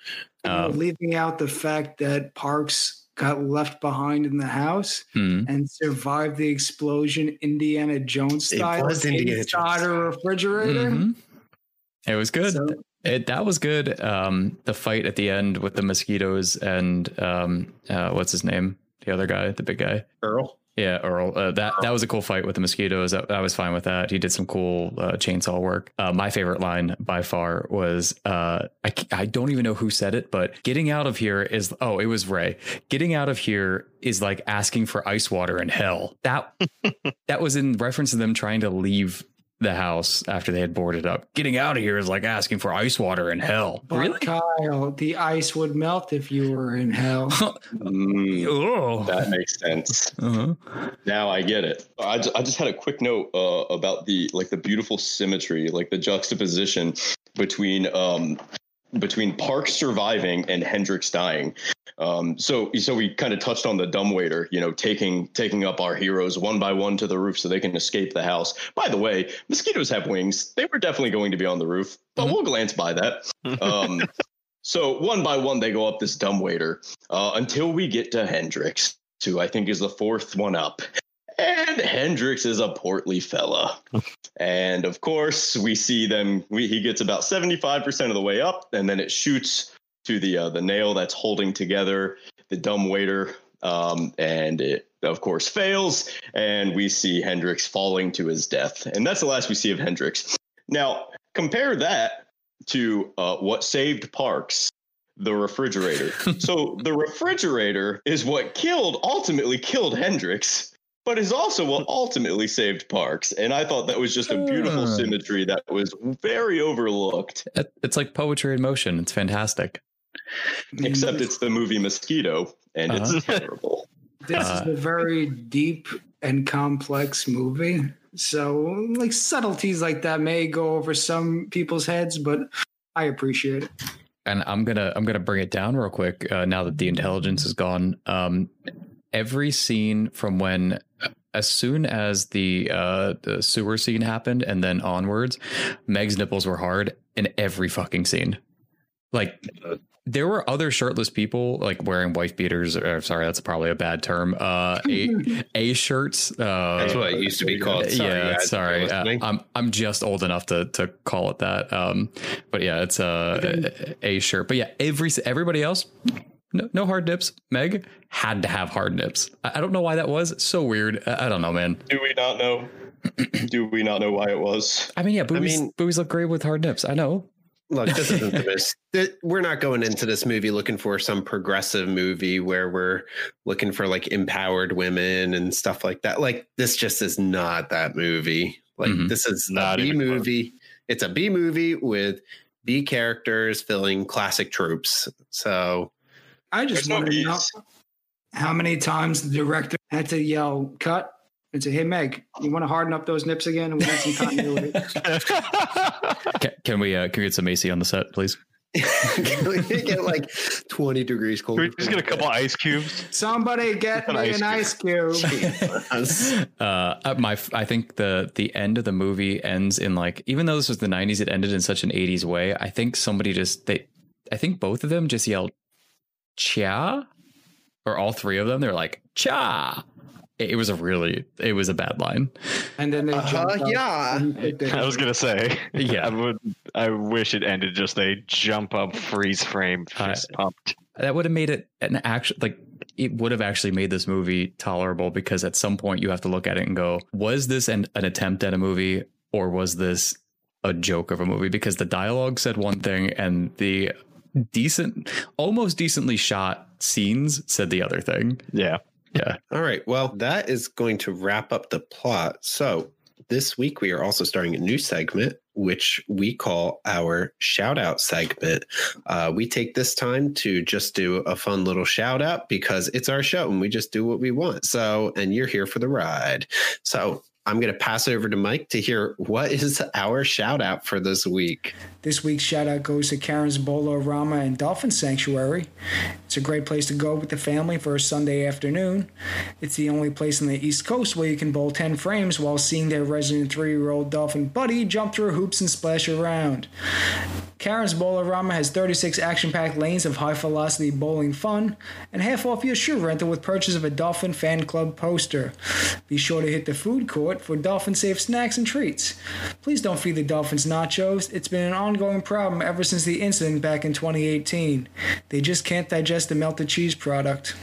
um, leaving out the fact that Parks got left behind in the house hmm. and survived the explosion Indiana Jones It style was Indiana inside Jones. a refrigerator. Mhm. It was good. So- It, that was good. Um, the fight at the end with the mosquitoes and um, uh, what's his name? The other guy, the big guy. Earl, Yeah, Earl. Uh, that that was a cool fight with the mosquitoes. I, I was fine with that. He did some cool uh, chainsaw work. Uh, my favorite line by far was uh, I I don't even know who said it, but getting out of here is oh it was Ray. Getting out of here is like asking for ice water in hell. That that was in reference to them trying to leave the house after they had boarded up. Getting out of here is like asking for ice water in hell. But Really? Kyle, the ice would melt if you were in hell. Mm, oh. that makes sense. Uh-huh. Now I get it. I just, I just had a quick note uh, about the like the beautiful symmetry, like the juxtaposition between um between Parks surviving and Hendrix dying. Um, so so we kind of touched on the dumbwaiter, you know, taking taking up our heroes one by one to the roof so they can escape the house. By the way, mosquitoes have wings. They were definitely going to be on the roof, but Mhm. we'll glance by that. Um, so one by one they go up this dumbwaiter uh, until we get to Hendrix, who I think is the fourth one up. And Hendrix is a portly fella. and of course, we see them. We, he gets about 75% of the way up, and then it shoots to the uh, the nail that's holding together the dumb waiter. Um, and it, of course, fails. And we see Hendrix falling to his death. And that's the last we see of Hendrix. Now, compare that to uh, what saved Parks the refrigerator. so the refrigerator is what killed, ultimately killed Hendrix, but is also what ultimately saved Parks. And I thought that was just a beautiful Ah. symmetry that was very overlooked. It's like poetry in motion. It's fantastic. Except it's the movie Mosquito, and Uh-huh. it's terrible. This Uh, is a very deep and complex movie. So, like subtleties like that may go over some people's heads, but I appreciate it. and I'm gonna I'm gonna bring it down real quick uh, now that the intelligence is gone. Um, every scene from when, as soon as the uh, the sewer scene happened and then onwards, Meg's nipples were hard in every fucking scene. Like there were other shirtless people like wearing wife beaters. Or, sorry, that's probably a bad term. Uh, a a shirts. Uh, that's what it used to be called. Sorry, yeah, guys, sorry. Uh. I'm I'm just old enough to to call it that. Um, but yeah, it's a a shirt. But yeah, every everybody else, no, no hard nips. Meg had to have hard nips. I, I don't know why that was so weird. I, I don't know, man. Do we not know? Do we not know why it was? I mean, yeah, boobies mean- boobies look great with hard nips. I know. Look, this isn't the best. We're not going into this movie looking for some progressive movie where we're looking for like empowered women and stuff like that. Like this just is not that movie. Like Mhm. this is Not a B even close. movie. It's a B movie with B characters filling classic tropes. So I just There's no want to know how many times the director had to yell cut and say, "Hey Meg, you want to harden up those nips again?" And we need some continuity. Can, can we uh, can we get some AC on the set, please? can we get like 20 degrees cold? Can we just get a couple ice cubes? Somebody get An me ice an ice cube. uh my i think the the end of the movie ends in like even though this was the 90s it ended in such an 80s way i think somebody just they i think both of them just yelled cha or all three of them they're like cha it, it was a really it was a bad line And then they Uh-huh, jumped up yeah. and I was gonna say, Yeah. I would. I wish it ended just a jump up freeze frame I- fist pumped. that would have made it an action like it would have actually made this movie tolerable because at some point you have to look at it and go, was this an, an attempt at a movie or was this a joke of a movie? Because the dialogue said one thing and the decent, almost decently shot scenes said the other thing. Yeah. Yeah. All right. Well, that is going to wrap up the plot. So this week we are also starting a new segment which we call our shout out segment uh, we take this time to just do a fun little shout out because it's our show and we just do what we want so and you're here for the ride so i'm going to pass it over to mike to hear what is our shout out for this week This week's shout out goes to Karen's Bowlerama and Dolphin Sanctuary. It's a great place to go with the family for a Sunday afternoon. It's the only place on the East Coast where you can bowl 10 frames while seeing their resident three year old dolphin buddy jump through hoops and splash around. Karen's Bowlerama has 36 action packed lanes of high velocity bowling fun and half off your shoe rental with purchase of a Dolphin Fan Club poster. Be sure to hit the food court for dolphin safe snacks and treats. Please don't feed the dolphins nachos. It's been an ongoing problem ever since the incident back in 2018. They just can't digest the melted cheese product.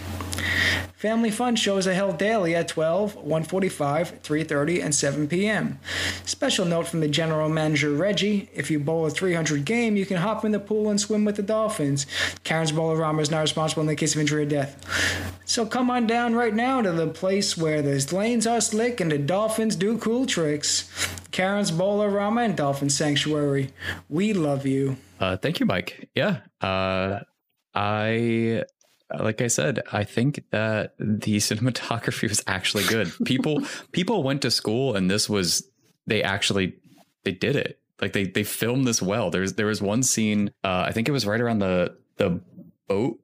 Family Fun shows are held daily at 12, 145, 3.30, and 7 p.m. Special note from the general manager, Reggie, if you bowl a 300 game, you can hop in the pool and swim with the Dolphins. Karen's Bowlerama is not responsible in the case of injury or death. So come on down right now to the place where the lanes are slick and the Dolphins do cool tricks. Karen's Bowlerama and Dolphin Sanctuary. We love you. Uh, thank you, Mike. Yeah. Uh, I, like I said, I think that the cinematography was actually good. People, people went to school and this was, they actually, they did it. Like they, they filmed this well. There's, there was one scene, uh, I think it was right around the, the boat,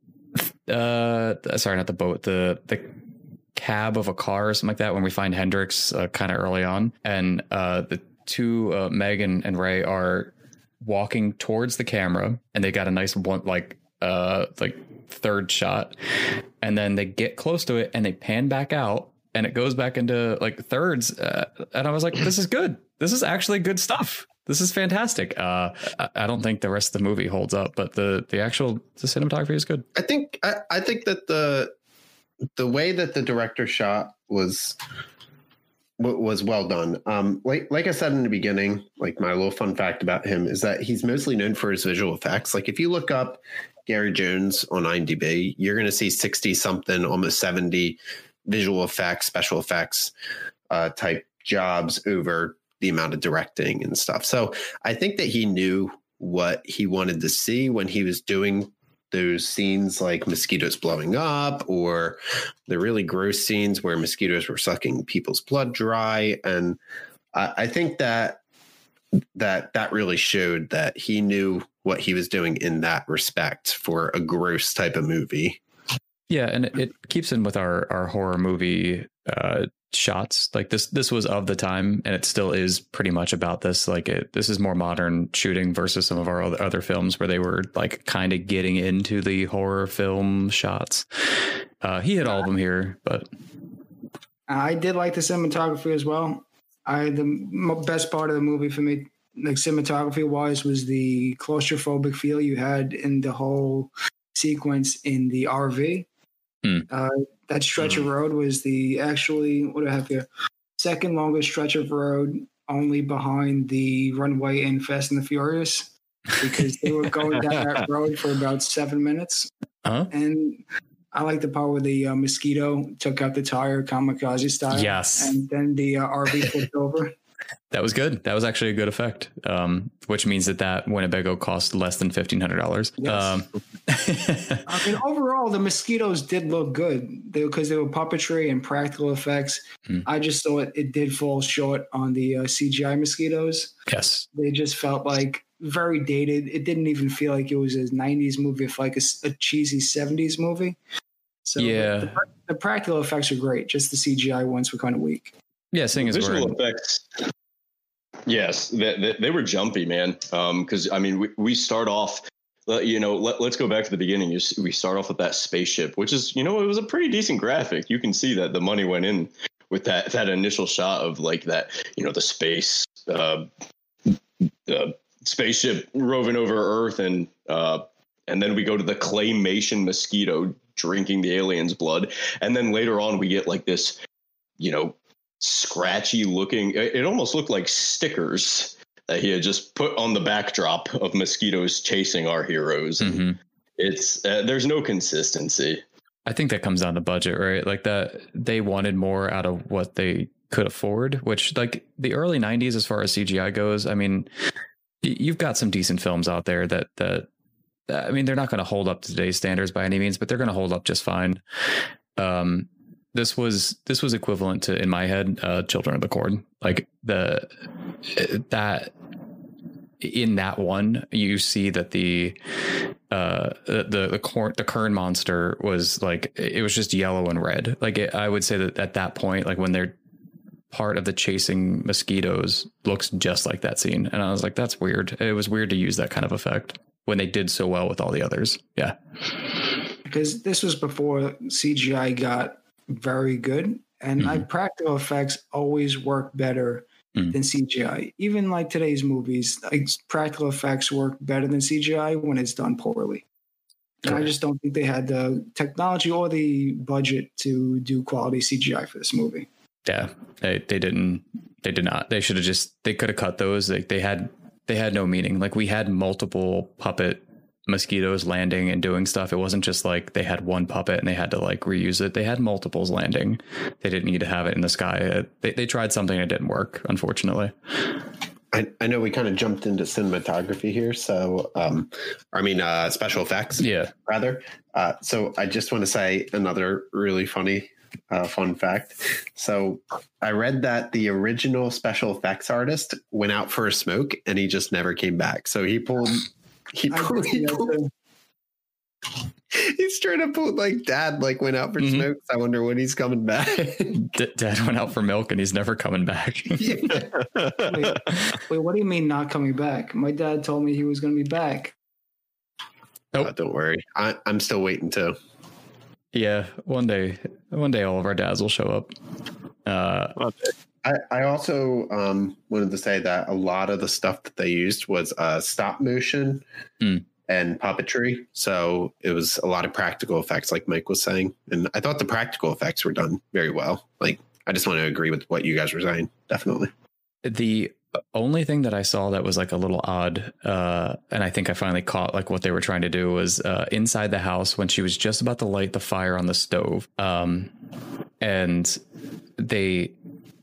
uh, sorry, not the boat, the, the, cab of a car or something like that when we find Hendrix uh, kind of early on. And uh, the two, uh, Meg and, and Ray, are walking towards the camera and they got a nice one, like, uh, like third shot. And then they get close to it and they pan back out and it goes back into like thirds. Uh, and I was like, this is good. This is actually good stuff. This is fantastic. Uh, I, don't think the rest of the movie holds up, but the the actual the cinematography is good. I think I, I think that the the way that the director shot was was well done. Um, like like I said in the beginning, like my little fun fact about him is that he's mostly known for his visual effects. Like if you look up Gary Jones on IMDb, you're going to see sixty something, almost seventy visual effects, special effects uh, type jobs over the amount of directing and stuff. So I think that he knew what he wanted to see when he was doing those scenes like mosquitoes blowing up or the really gross scenes where mosquitoes were sucking people's blood dry and I, I think that that that really showed that he knew what he was doing in that respect for a gross type of movie Yeah, and it, it keeps in with our our horror movie uh, shots. Like this, this was of the time, and it still is pretty much about this. Like it, this is more modern shooting versus some of our other, other films where they were like kind of getting into the horror film shots. Uh, he had all of them here, but I did like the cinematography as well. I the m- best part of the movie for me, like cinematography wise, was the claustrophobic feel you had in the whole sequence in the RV. Hmm. Uh, that stretch of road was the actually what do I have here? Second longest stretch of road, only behind the runway in Fast and the Furious, because they were going down that road for about seven minutes. huh? And I like the part where the uh, mosquito took out the tire, kamikaze style. Yes. And then the uh, RV flipped over. That was good. That was actually a good effect. Um, which means that that Winnebago cost less than fifteen hundred dollars. Yes. Um, I mean, overall, the mosquitoes did look good because they, were puppetry and practical effects. Hmm. I just thought it did fall short on the uh, CGI mosquitoes. yes. They just felt like very dated. It didn't even feel like it was a 90s movie, if like a cheesy 70s movie. So Yeah. the, the practical effects are great. Just the CGI ones were kind of weak. Yeah. Seeing as visual in- effects. Yes, they, they, they were jumpy, man. Because I mean, we, we start off. You know, let, let's go back to the beginning. You s- We start off with that spaceship, which is, you know, it was a pretty decent graphic. You can see that the money went in with that that initial shot of like that, you know, the space, uh, the spaceship roving over Earth and uh, and then we go to the claymation mosquito drinking the alien's blood, and then later on we get like this, you know, scratchy looking. It almost looked like stickers that he had just put on the backdrop of mosquitoes chasing our heroes. Mhm. It's uh, there's no consistency. I think that comes down to budget, right? Like that they wanted more out of what they could afford, which like the early 90s as far as CGI goes, I mean, you've got some decent films out there that that I mean, they're not going to hold up to today's standards by any means, but they're going to hold up just fine. Um this was this was equivalent to in my head uh Children of the Corn. Like the that in that one you see that the uh the the corn the kern monster was like it was just yellow and red like it, i would say that at that point like when they're part of the chasing mosquitoes looks just like that scene and i was like that's weird it was weird to use that kind of effect when they did so well with all the others yeah because this was before CGI got very good, and I, practical effects always work better Mhm. than CGI. Even like today's movies, like practical effects work better than CGI when it's done poorly. And I just don't think they had the technology or the budget to do quality CGI for this movie. yeah they, they didn't they did not they should have just they could have cut those like they had they had no meaning. Like we had multiple puppet mosquitoes landing and doing stuff. It wasn't just like they had one puppet and they had to like reuse it. They had multiples landing. They didn't need to have it in the sky. Uh, they, they tried something and it didn't work unfortunately. I, I know we kind of jumped into cinematography here, so um, I mean uh, special effects. yeah. rather. Uh, so I just want to say another really funny uh, fun fact. So I read that the original special effects artist went out for a smoke and he just never came back. So he pulled. He pulled. He see pulled too. he's trying to pull like dad like went out for Mhm. smokes. I wonder when he's coming back. D- dad went out for milk and he's never coming back Wait, wait, what do you mean not coming back? My dad told me he was going to be back. Nope. Uh, don't worry, I, I'm still waiting too. Yeah one day one day all of our dads will show up uh I, I also um, wanted to say that a lot of the stuff that they used was uh, stop motion Hmm. and puppetry. So it was a lot of practical effects, like Mike was saying. And I thought the practical effects were done very well. Like, I just want to agree with what you guys were saying. Definitely. the only thing that I saw that was like a little odd, uh, and I think I finally caught like what they were trying to do was uh, inside the house when she was just about to light the fire on the stove, um, and they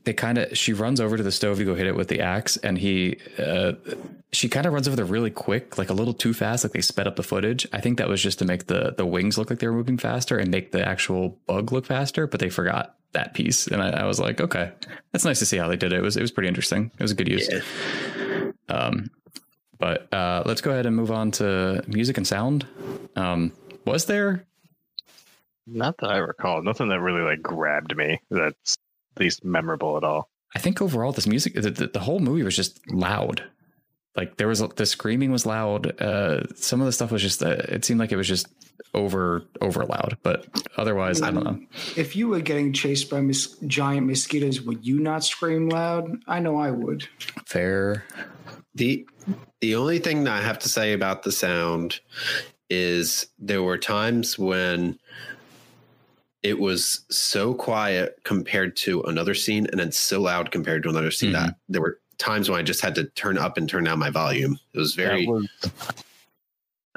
they kind of she runs over to the stove to go hit it with the axe, and he uh, she kind of runs over there really quick, like a little too fast, like they sped up the footage. I think that was just to make the the wings look like they were moving faster and make the actual bug look faster, but they forgot that piece, and I, I was like, okay, that's nice to see how they did it. It was it was pretty interesting. It was a good use. Yeah. Um, but uh, let's go ahead and move on to music and sound. Um, was there? Not that I recall. Nothing that really like grabbed me. That's at least memorable at all. I think overall this music, the, the, the whole movie was just loud. Like there was the screaming was loud. Uh, some of the stuff was just. Uh, it seemed like it was just over over loud. But otherwise, I don't know. If you were getting chased by mos- giant mosquitoes, would you not scream loud? I know I would. Fair. The the only thing that I have to say about the sound is there were times when it was so quiet compared to another scene and then so loud compared to another scene that there were times when I just had to turn up and turn down my volume. It was very That,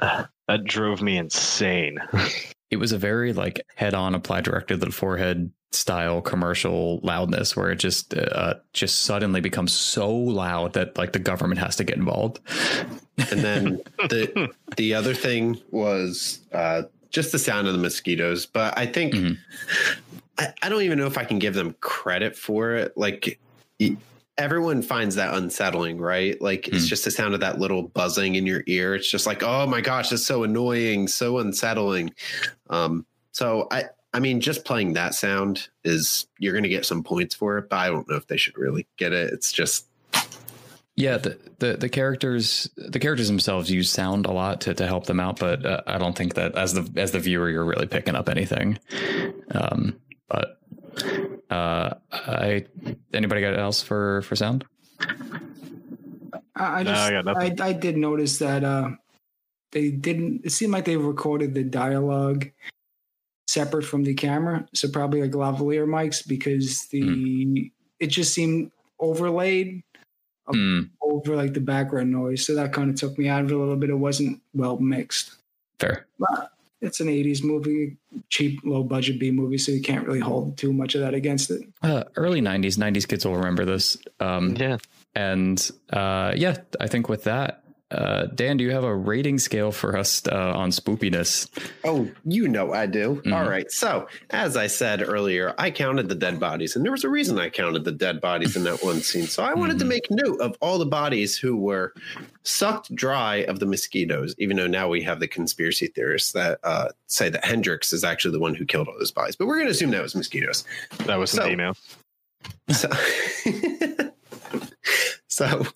was, that drove me insane. It was a very like head on apply directly to the forehead style commercial loudness where it just uh, just suddenly becomes so loud that like the government has to get involved. and then the the other thing was uh, just the sound of the mosquitoes. But I think Mhm. I, I don't even know if I can give them credit for it. Like everyone finds that unsettling, right? Like it's Mm. just the sound of that little buzzing in your ear. It's just like, oh my gosh, that's so annoying, so unsettling. Um, so I. I mean, just playing that sound is you're going to get some points for it, but I don't know if they should really get it. It's just Yeah, the, the the characters the characters themselves use sound a lot to, to help them out, but uh, I don't think that as the as the viewer you're really picking up anything. Um, but uh, I anybody got else for for sound? I, I No, just I I. I did notice that uh, they didn't. It seemed like they recorded the dialogue separate from the camera, so probably like lavalier mics because the it just seemed overlaid Hmm, over like the background noise. So that kind of took me out of it a little bit. It wasn't well mixed. fair. But it's an 80s movie, cheap, low budget B movie, so you can't really hold too much of that against it. Uh, early 90s, 90s kids will remember this. Um, Yeah. And uh, yeah, I think with that, uh, Dan, do you have a rating scale for us uh, on spoopiness? Oh, you know I do. Mhm. All right. So, as I said earlier, I counted the dead bodies, and there was a reason I counted the dead bodies in that one scene. So, I wanted to Mhm. make note of all the bodies who were sucked dry of the mosquitoes, even though now we have the conspiracy theorists that uh, say that Hendrix is actually the one who killed all those bodies. But we're going to assume that was mosquitoes. That was So- an email. So, so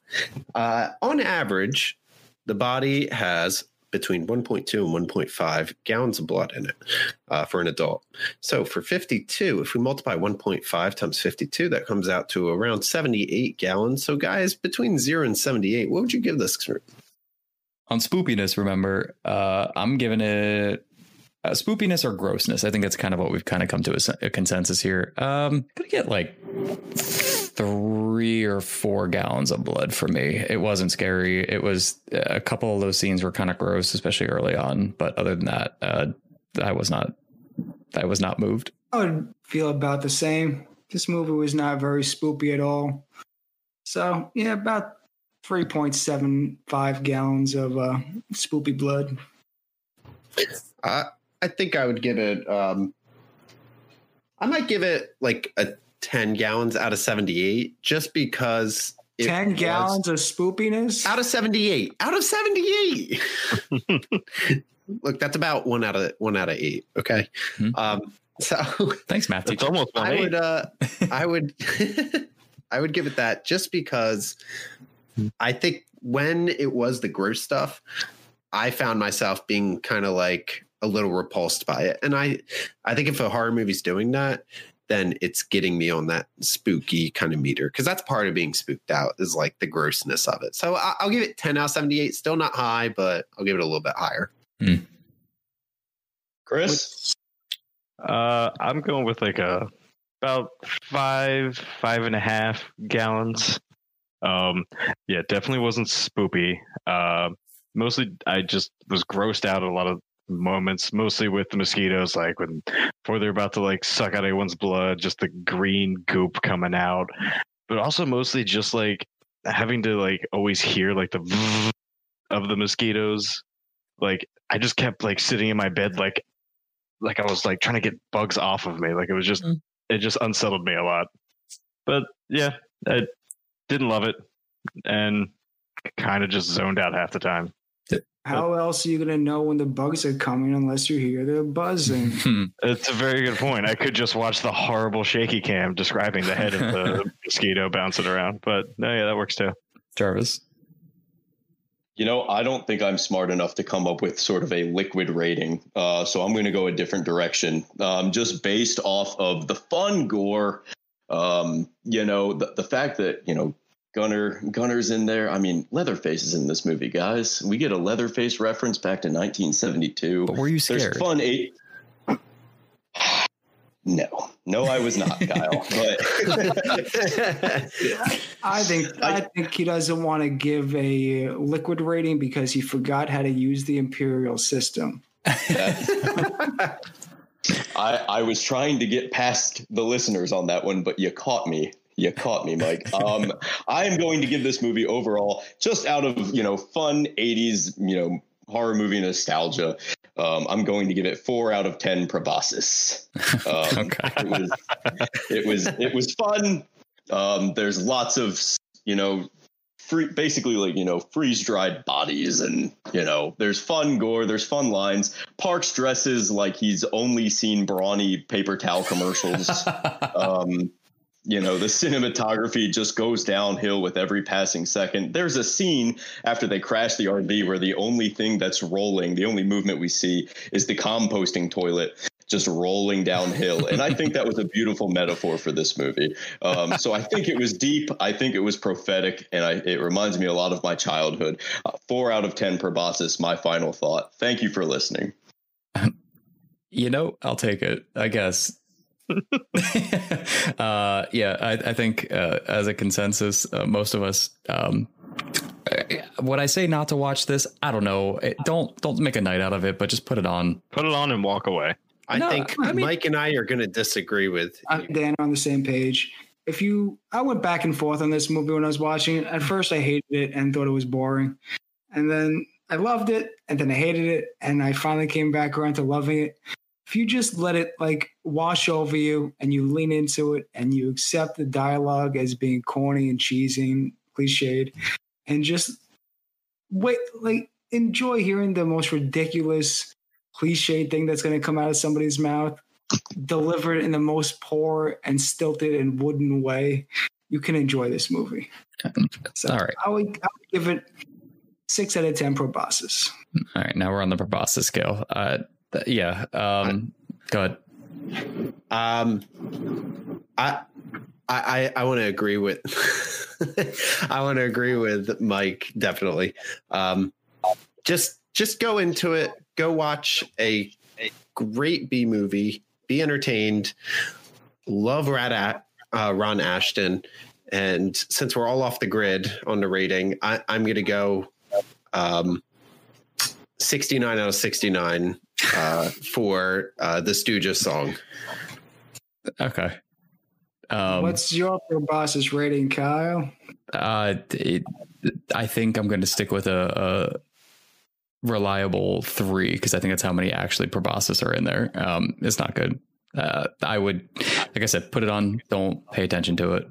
uh, on average, the body has between 1.2 and 1.5 gallons of blood in it uh, for an adult. So for 52, if we multiply 1.5 times 52, that comes out to around 78 gallons. So, guys, between zero and 78, what would you give this? On spoopiness, remember, uh, I'm giving it uh, spoopiness or grossness. I think that's kind of what we've kind of come to a consensus here. Um, gonna get like three or four gallons of blood for me. It wasn't scary. It was a couple of those scenes were kind of gross, especially early on. But other than that, uh, I was not, I was not moved. I would feel about the same. This movie was not very spoopy at all. So, yeah, about 3.75 gallons of uh, spoopy blood. I I think I would give it. Um, I might give it like a 10 gallons out of 78 just because. 10 gallons of spoopiness? out of 78 out of 78 look that's about one out of one out of eight okay Hmm. um so Thanks, matthew It's almost one i eight. would uh i would i would give it that just because i think when it was the gross stuff i found myself being kind of like a little repulsed by it and i i think if a horror movie's doing that then it's getting me on that spooky kind of meter because that's part of being spooked out is like the grossness of it. So I- I'll give it 10 out of 78. Still not high, but I'll give it a little bit higher. Chris, Uh, I'm going with like a about five, five and a half gallons. Um, yeah, definitely wasn't spoopy. Uh, mostly, I just was grossed out a lot of moments, mostly with the mosquitoes, like when before they're about to like suck out anyone's blood, just the green goop coming out. But also mostly just like having to like always hear like the of the mosquitoes. Like I just kept like sitting in my bed like like I was like trying to get bugs off of me. Like it was just Mm. it just unsettled me a lot. But yeah, I didn't love it and kind of just zoned out half the time. How else are you going to know when the bugs are coming unless you hear the buzzing? Hmm. It's a very good point. I could just watch the horrible shaky cam describing the head of the mosquito bouncing around. But no, yeah, that works too. Jarvis. you know, I don't think I'm smart enough to come up with sort of a liquid rating. Uh, so I'm going to go a different direction, um, just based off of the fun gore. Um, you know, the, the fact that, you know, Gunnar Gunnar's in there. I mean, Leatherface is in this movie, guys. We get a Leatherface reference back to 1972. But were you scared? There's scared? fun eight. No, no, I was not, Kyle. But I think I, think he doesn't want to give a liquid rating because he forgot how to use the imperial system. I, I was trying to get past the listeners on that one, but you caught me. You caught me, Mike. Um, I am going to give this movie overall, just out of you know fun '80s you know horror movie nostalgia. Um, I'm going to give it four out of ten proboscis. Um, Okay. It was it was it was fun. Um, there's lots of you know free, basically like you know freeze dried bodies and you know there's fun gore there's fun lines parks dresses like he's only seen brawny paper towel commercials um you know the cinematography just goes downhill with every passing second there's a scene after they crash the rv where the only thing that's rolling the only movement we see is the composting toilet just rolling downhill. And I think that was a beautiful metaphor for this movie. Um, so I think it was deep. I think it was prophetic, and I, it reminds me a lot of my childhood. Uh, four out of 10 proboscis, my final thought. Thank you for listening. You know, I'll take it, I guess. uh, yeah, I, I think uh, as a consensus, uh, most of us. Um, would I say not to watch this? I don't know. It, don't don't make a night out of it, but just put it on. Put it on and walk away. I No, think I mean- Mike and I are going to disagree with. I'm Dan on the same page. If you, I went back and forth on this movie when I was watching it. At first, I hated it and thought it was boring, and then I loved it, and then I hated it, and I finally came back around to loving it. If you just let it like wash over you and you lean into it and you accept the dialogue as being corny and cheesy and cliched, and just wait, like enjoy hearing the most ridiculous cliche thing that's going to come out of somebody's mouth delivered in the most poor and stilted and wooden way, you can enjoy this movie. So All right. I would, I would give it six out of ten proboscis. All right, now we're on the proboscis scale. Uh, yeah. Um, go ahead. Um, I I I want to agree with. I want to agree with Mike definitely. Um, just just go into it. Go watch a, a great B movie. Be entertained. Love Rat uh, Ron Asheton. And since we're all off the grid on the rating, I, I'm going to go um, 69 out of 69 uh, for uh, the Stooges song. Okay. Um, What's your proboscis rating, Kyle? uh, it, I think I'm going to stick with a, a reliable three because I think that's how many actually proboscis are in there. Um, it's not good. Uh, I would, like I said, put it on. Don't pay attention to it.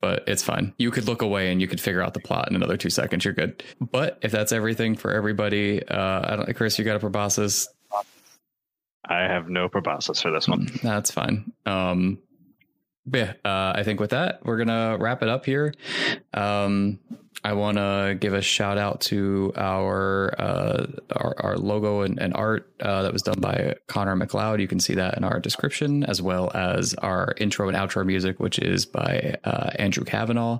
But it's fine. You could look away and you could figure out the plot in another two seconds. You're good. But if that's everything for everybody, uh, I don't, Chris, you got a proboscis. I have no proboscis for this one. That's fine. Um, yeah, uh, I think with that, we're gonna wrap it up here. Um, I want to give a shout out to our uh, our, our logo and, and art uh, that was done by Connor MacLeod. You can see that in our description, as well as our intro and outro music, which is by uh, Andrew Kavanagh.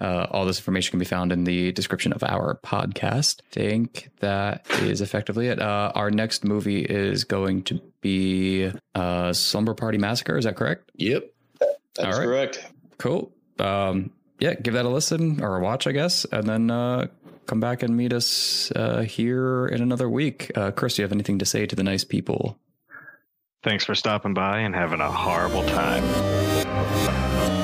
Uh, all this information can be found in the description of our podcast. I think that is effectively it. Uh, our next movie is going to be uh, Slumber Party Massacre. Is that correct? Yep. That's All right. correct. Cool. Um, yeah, give that a listen or a watch, I guess, and then uh, come back and meet us uh, here in another week. Uh, Chris, do you have anything to say to the nice people? Thanks for stopping by and having a horrible time.